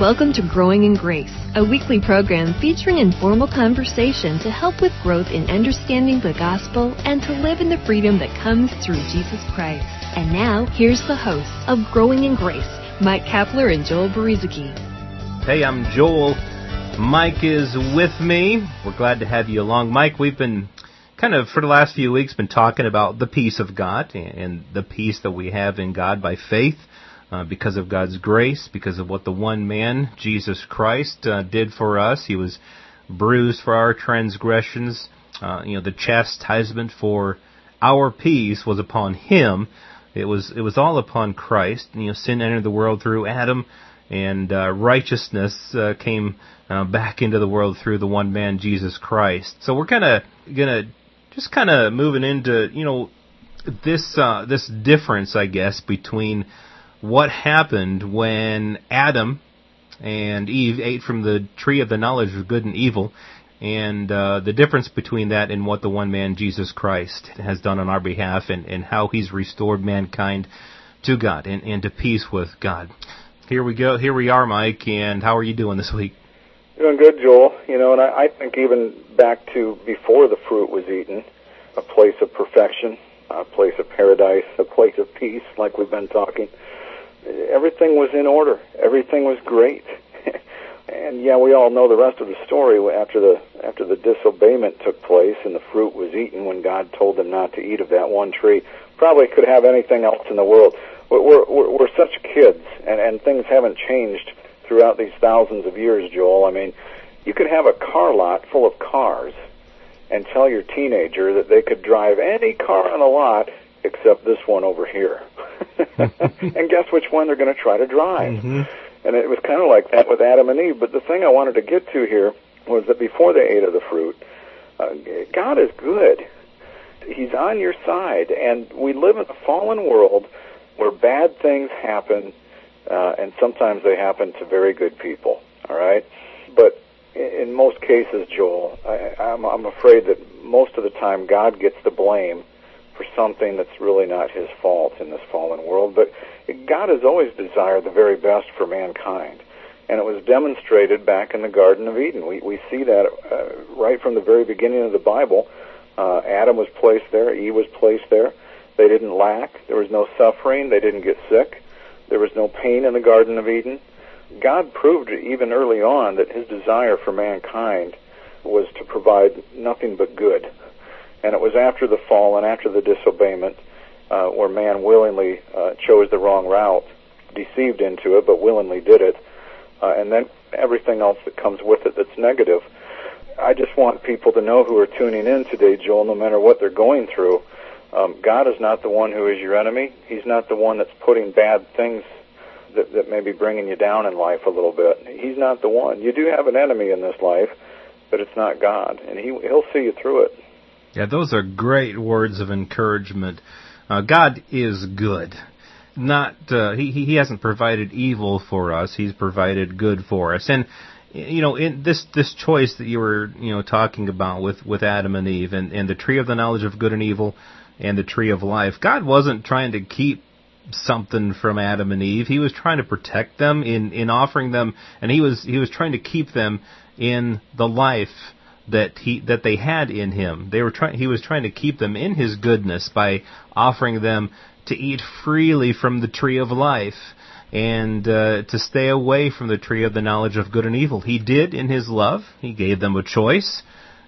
Welcome to Growing in Grace, a weekly program featuring informal conversation to help with growth in understanding the gospel and to live in the freedom that comes through Jesus Christ. And now, here's the hosts of Growing in Grace, Mike Kapler and Joel Brueseke. Hey, I'm Joel. Mike is with me. We're glad to have you along. Mike, we've been kind of, for the last few weeks, been talking about the peace of God and the peace that we have in God by faith. Uh, because of God's grace, because of what the one man, Jesus Christ, uh, did for us. He was bruised for our transgressions. Uh, you know, the chastisement for our peace was upon him. It was it was all upon Christ. You know, sin entered the world through Adam, and uh, righteousness uh, came uh, back into the world through the one man, Jesus Christ. So we're kind of gonna just kind of moving into you know this this difference, I guess, between what happened when Adam and Eve ate from the tree of the knowledge of good and evil, and uh, the difference between that and what the one man Jesus Christ has done on our behalf, and, and how He's restored mankind to God and, and to peace with God. Here we go. Here we are, Mike. And how are you doing this week? Doing good, Joel. You know, and I, I think even back to before the fruit was eaten, a place of perfection, a place of paradise, a place of peace, like we've been talking everything was in order. Everything was great. and yeah, we all know the rest of the story after the after the disobeyment took place and the fruit was eaten when God told them not to eat of that one tree. Probably could have anything else in the world. We're we're, we're such kids, and and things haven't changed throughout these thousands of years, Joel. I mean, you could have a car lot full of cars and tell your teenager that they could drive any car on the lot except this one over here. and guess which one they're going to try to drive? Mm-hmm. And it was kind of like that with Adam and Eve. But the thing I wanted to get to here was that before they ate of the fruit, uh, God is good. He's on your side. And we live in a fallen world where bad things happen, uh, and sometimes they happen to very good people. All right? But in most cases, Joel, I, I'm, I'm afraid that most of the time God gets the blame for something that's really not his fault in this fallen world. But God has always desired the very best for mankind. And it was demonstrated back in the Garden of Eden. We, we see that uh, right from the very beginning of the Bible. Uh, Adam was placed there, Eve was placed there. They didn't lack. There was no suffering. They didn't get sick. There was no pain in the Garden of Eden. God proved even early on that his desire for mankind was to provide nothing but good. And it was after the fall and after the disobeyment uh, where man willingly uh, chose the wrong route, deceived into it, but willingly did it. Uh, and then everything else that comes with it that's negative. I just want people to know who are tuning in today, Joel, no matter what they're going through, um, God is not the one who is your enemy. He's not the one that's putting bad things that, that may be bringing you down in life a little bit. He's not the one. You do have an enemy in this life, but it's not God, and he, He'll see you through it. Yeah, those are great words of encouragement. Uh, God is good. Not uh, he he hasn't provided evil for us. He's provided good for us. And you know, in this this choice that you were you know talking about with with Adam and Eve and and the tree of the knowledge of good and evil and the tree of life. God wasn't trying to keep something from Adam and Eve. He was trying to protect them in in offering them, and he was he was trying to keep them in the life that he that they had in him. They were trying he was trying to keep them in his goodness by offering them to eat freely from the tree of life and uh, to stay away from the tree of the knowledge of good and evil. He did in his love. He gave them a choice.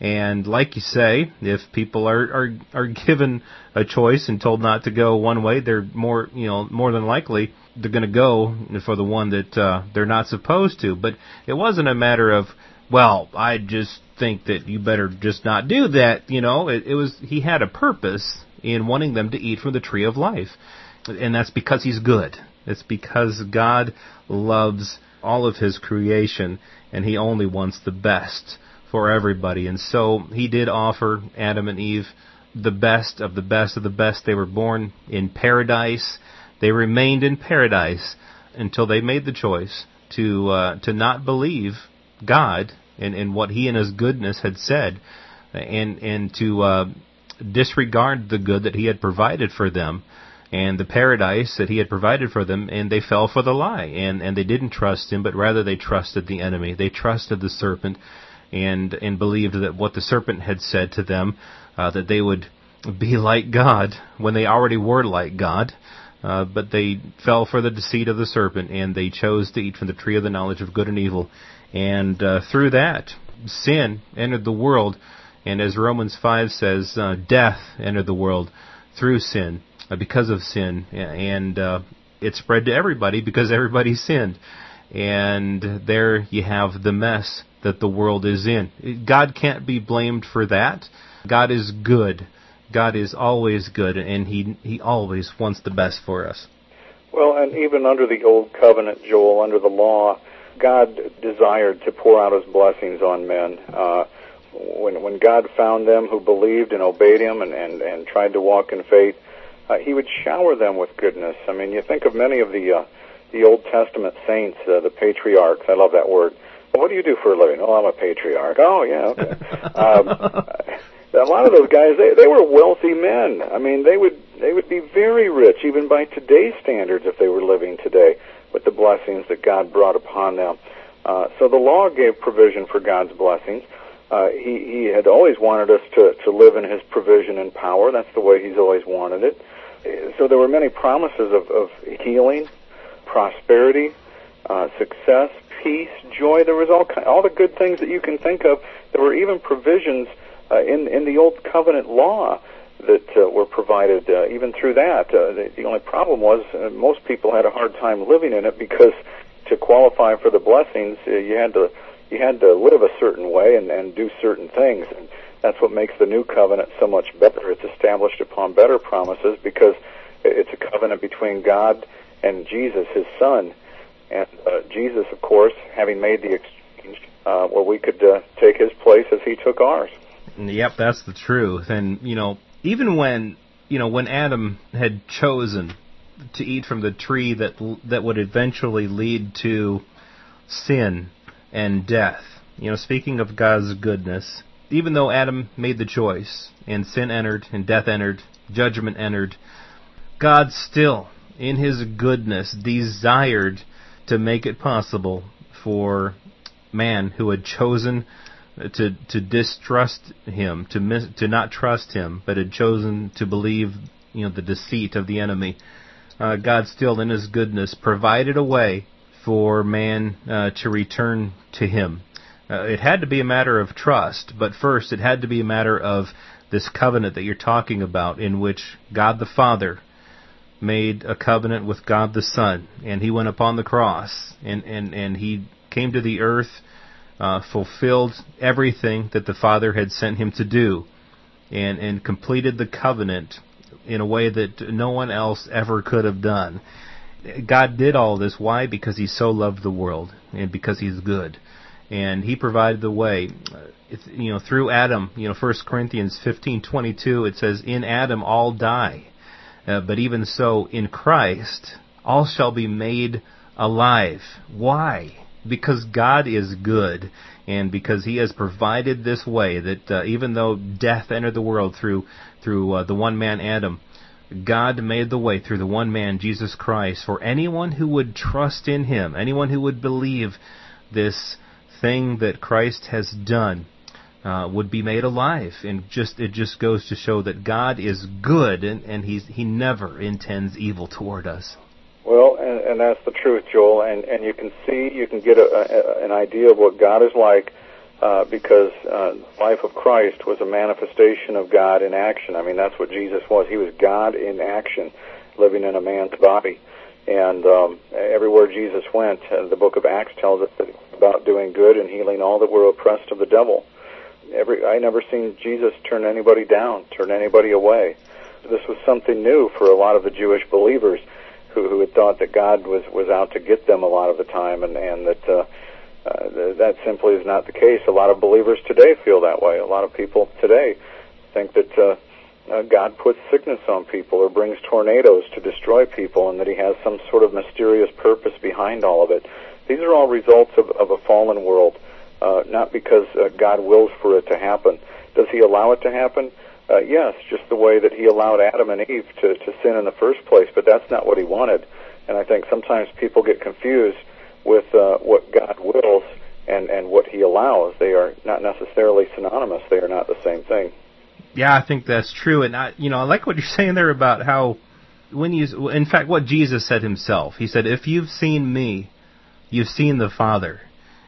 And like you say, if people are, are are given a choice and told not to go one way, they're more you know more than likely they're going to go for the one that uh, they're not supposed to. But it wasn't a matter of well, I just think that you better just not do that. You know, it, it was he had a purpose in wanting them to eat from the tree of life, and that's because he's good. It's because God loves all of his creation, and he only wants the best for everybody. And so he did offer Adam and Eve the best of the best of the best. They were born in paradise. They remained in paradise until they made the choice to uh, to not believe God and, and what He in His goodness had said, and and to uh, disregard the good that He had provided for them, and the paradise that he had provided for them, and they fell for the lie, and and they didn't trust him, but rather they trusted the enemy. They trusted the serpent, and and believed that what the serpent had said to them, uh, that they would be like God when they already were like God. Uh, but they fell for the deceit of the serpent, and they chose to eat from the tree of the knowledge of good and evil. And uh, through that, sin entered the world, and as Romans 5 says, uh, death entered the world through sin, uh, because of sin, and uh, it spread to everybody because everybody sinned. And there you have the mess that the world is in. God can't be blamed for that. God is good. God is always good, and He He always wants the best for us. Well, and even under the old covenant, Joel, under the law, God desired to pour out His blessings on men. Uh, when when God found them who believed and obeyed Him and and, and tried to walk in faith, uh, He would shower them with goodness. I mean, you think of many of the uh, the Old Testament saints, uh, the patriarchs. I love that word. What do you do for a living? Oh, I'm a patriarch. Oh, yeah, okay. um, a lot of those guys they they were wealthy men. I mean, they would they would be very rich even by today's standards if they were living today with the blessings that God brought upon them. Uh, so the law gave provision for God's blessings. Uh, he he had always wanted us to to live in His provision and power. That's the way He's always wanted it. So there were many promises of, of healing, prosperity, uh, success, peace, joy. There was all all the good things that you can think of. There were even provisions uh, in in the old covenant law that uh, were provided uh, even through that. Uh, the, the only problem was uh, most people had a hard time living in it because to qualify for the blessings, uh, you had to you had to live a certain way and, and do certain things. And that's what makes the new covenant so much better. It's established upon better promises because it's a covenant between God and Jesus, His Son. And uh, Jesus, of course, having made the exchange, uh, where we could uh, take His place as He took ours. Yep, that's the truth. And you know, even when you know when Adam had chosen to eat from the tree that that would eventually lead to sin and death. You know, speaking of God's goodness, even though Adam made the choice and sin entered and death entered, judgment entered, God still in his goodness desired to make it possible for man who had chosen to to distrust him, to miss, to not trust him, but had chosen to believe, you know, the deceit of the enemy. Uh, God still, in His goodness, provided a way for man uh, to return to Him. Uh, it had to be a matter of trust, but first it had to be a matter of this covenant that you're talking about, in which God the Father made a covenant with God the Son, and He went upon the cross, and and and He came to the earth uh, fulfilled everything that the Father had sent him to do, and and completed the covenant in a way that no one else ever could have done. God did all this. Why? Because He so loved the world, and because He's good, and He provided the way. It's, you know, through Adam. You know, First Corinthians fifteen twenty two. It says, "In Adam all die, uh, but even so, in Christ all shall be made alive." Why? Because God is good and because He has provided this way that uh, even though death entered the world through through uh, the one man Adam, God made the way through the one man Jesus Christ for anyone who would trust in Him, anyone who would believe this thing that Christ has done. Uh, would be made alive, and just it just goes to show that God is good, and, and He's He never intends evil toward us. And, that's the truth, Joel. And and you can see, you can get a, a, an idea of what God is like, uh, because uh, life of Christ was a manifestation of God in action. I mean, that's what Jesus was. He was God in action, living in a man's body. And um, everywhere Jesus went, uh, the book of Acts tells us that about doing good and healing all that were oppressed of the devil. Every I never seen Jesus turn anybody down, turn anybody away. This was something new for a lot of the Jewish believers who, who had thought that God was was out to get them a lot of the time, and and that uh, uh, that simply is not the case. A lot of believers today feel that way. A lot of people today think that uh, uh, God puts sickness on people or brings tornadoes to destroy people, and that He has some sort of mysterious purpose behind all of it. These are all results of, of a fallen world, uh, not because uh, God wills for it to happen. Does He allow it to happen? Uh, yes, just the way that he allowed Adam and Eve to, to sin in the first place, but that's not what he wanted. And I think sometimes people get confused with uh, what God wills and, and what he allows. They are not necessarily synonymous. They are not the same thing. Yeah, I think that's true. And I, you know, I like what you're saying there about how when you, in fact, what Jesus said himself. He said, "If you've seen me, you've seen the Father."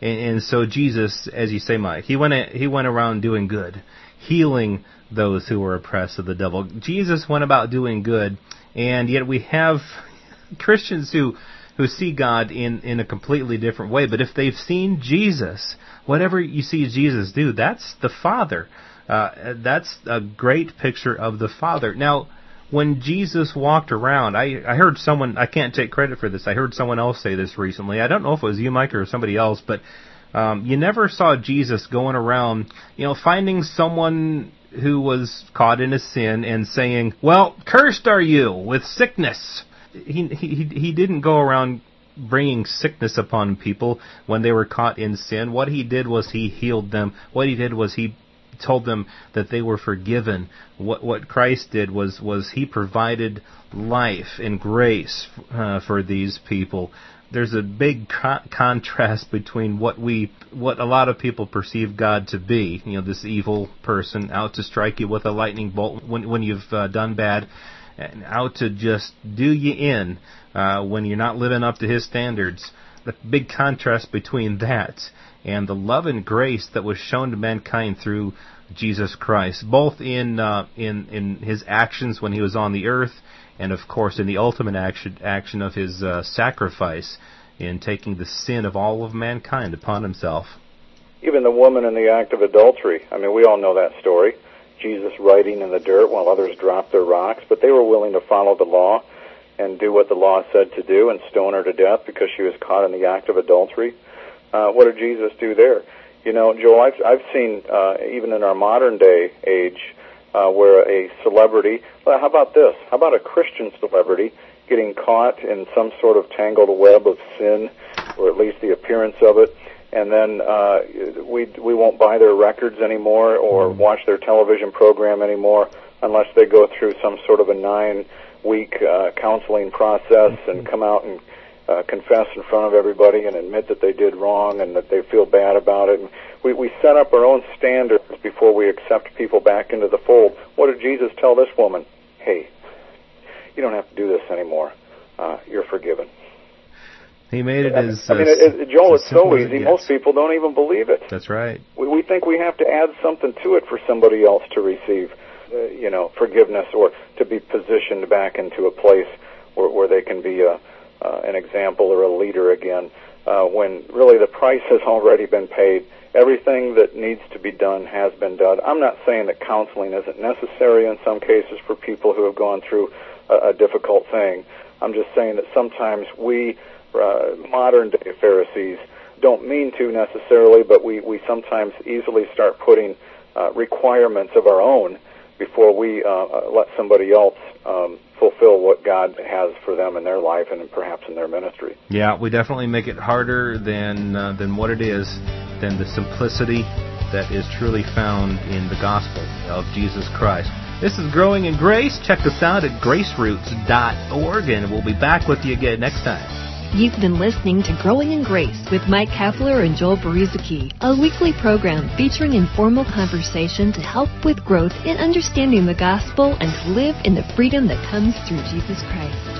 And, and so Jesus, as you say, Mike, he went he went around doing good, healing those who were oppressed of the devil. Jesus went about doing good, and yet we have Christians who who see God in in a completely different way. But if they've seen Jesus, whatever you see Jesus do, that's the Father. Uh, that's a great picture of the Father. Now, when Jesus walked around, I, I heard someone, I can't take credit for this, I heard someone else say this recently. I don't know if it was you, Mike, or somebody else, but um, you never saw Jesus going around, you know, finding someone who was caught in a sin and saying, "Well, cursed are you with sickness." He he he didn't go around bringing sickness upon people when they were caught in sin. What he did was he healed them. What he did was he told them that they were forgiven. What what Christ did was was he provided life and grace uh, for these people. There's a big co- contrast between what we what a lot of people perceive God to be. You know, this evil person out to strike you with a lightning bolt when when you've uh, done bad, and out to just do you in uh, when you're not living up to His standards. The big contrast between that and the love and grace that was shown to mankind through Jesus Christ, both in uh, in in his actions when he was on the earth, and of course in the ultimate action action of his uh, sacrifice in taking the sin of all of mankind upon himself. Even the woman in the act of adultery. I mean, we all know that story. Jesus writing in the dirt while others dropped their rocks, but they were willing to follow the law and do what the law said to do and stone her to death because she was caught in the act of adultery. Uh, what did Jesus do there? You know, Joel, I've, I've seen uh, even in our modern day age uh, where a celebrity, well, how about this? How about a Christian celebrity getting caught in some sort of tangled web of sin, or at least the appearance of it, and then uh, we we won't buy their records anymore or mm-hmm. watch their television program anymore unless they go through some sort of a nine week uh, counseling process and mm-hmm. come out and uh, confess in front of everybody and admit that they did wrong and that they feel bad about it. And we, we set up our own standards before we accept people back into the fold. What did Jesus tell this woman? Hey, you don't have to do this anymore. Uh, you're forgiven. He made it I as. I mean, it, it, Joel, it's so easy. Yes. Most people don't even believe it. That's right. We, we think we have to add something to it for somebody else to receive, uh, you know, forgiveness or to be positioned back into a place where, where they can be a uh, an example or a leader again, uh, when really the price has already been paid. Everything that needs to be done has been done. I'm not saying that counseling isn't necessary in some cases for people who have gone through a, a difficult thing. I'm just saying that sometimes we, uh, modern day Pharisees, don't mean to necessarily, but we, we sometimes easily start putting uh, requirements of our own before we uh, uh let somebody else um, fulfill what God has for them in their life and perhaps in their ministry. Yeah, we definitely make it harder than uh, than what it is, than the simplicity that is truly found in the gospel of Jesus Christ. This is Growing in Grace. Check us out at graceroots.org, and we'll be back with you again next time. You've been listening to Growing in Grace with Mike Kapler and Joel Brueseke, a weekly program featuring informal conversation to help with growth in understanding the gospel and to live in the freedom that comes through Jesus Christ.